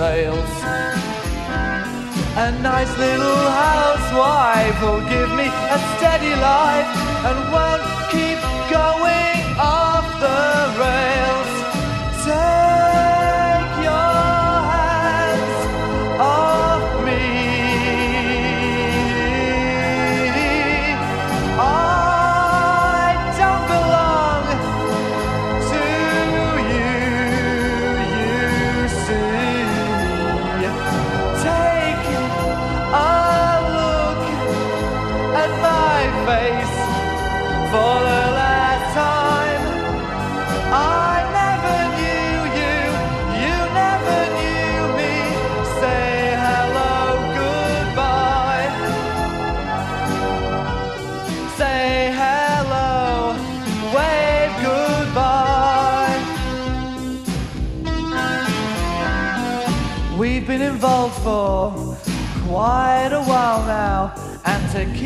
sails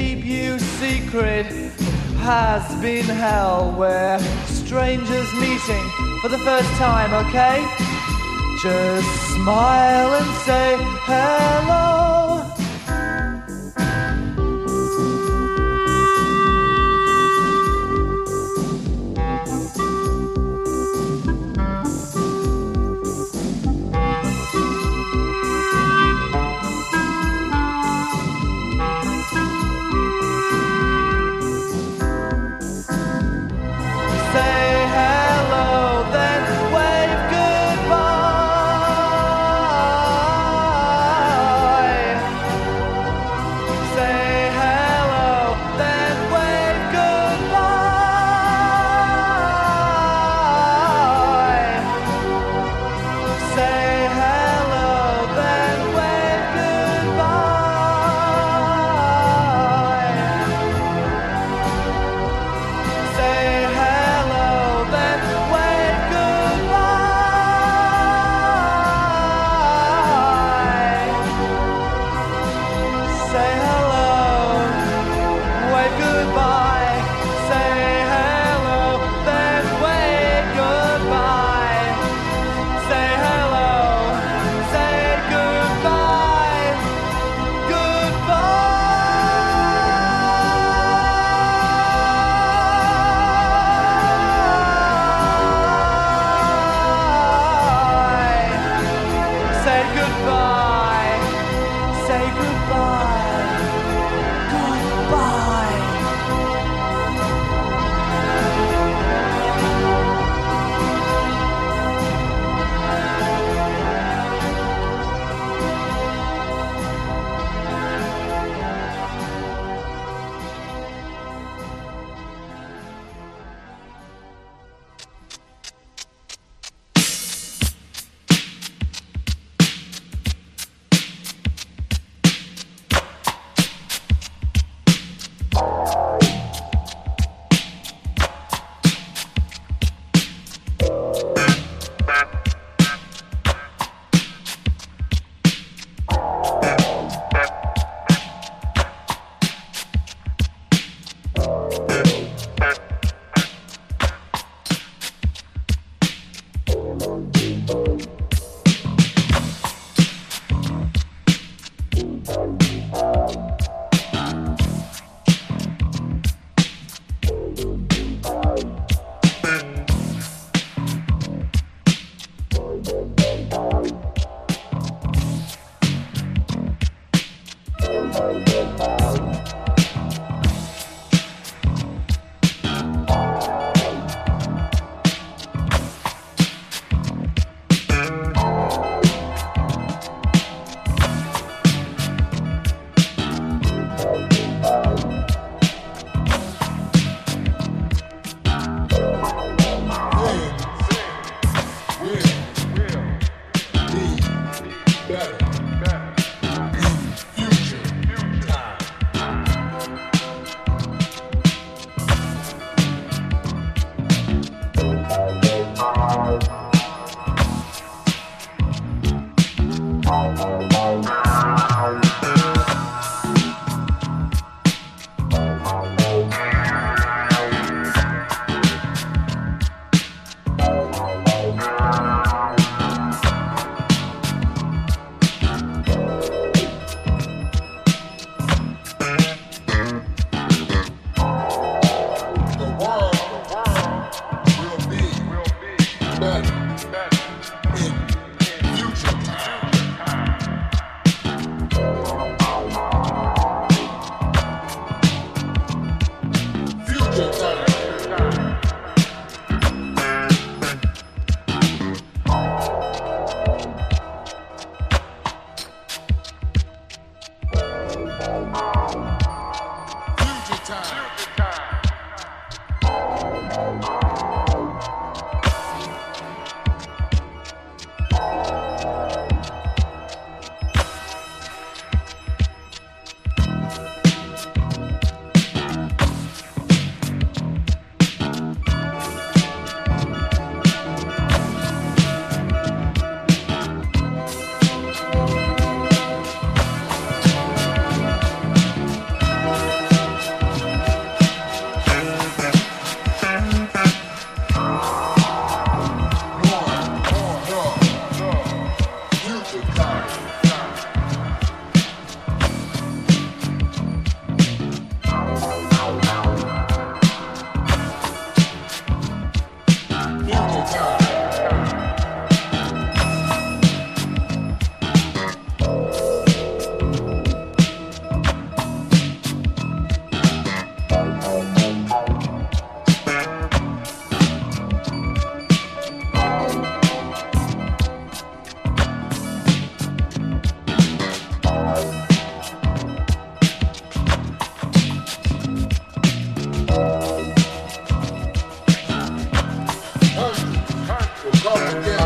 keep you secret has been hell where strangers meeting for the first time, okay? Just smile and say hello. Republican.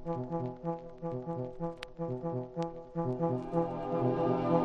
Thank you.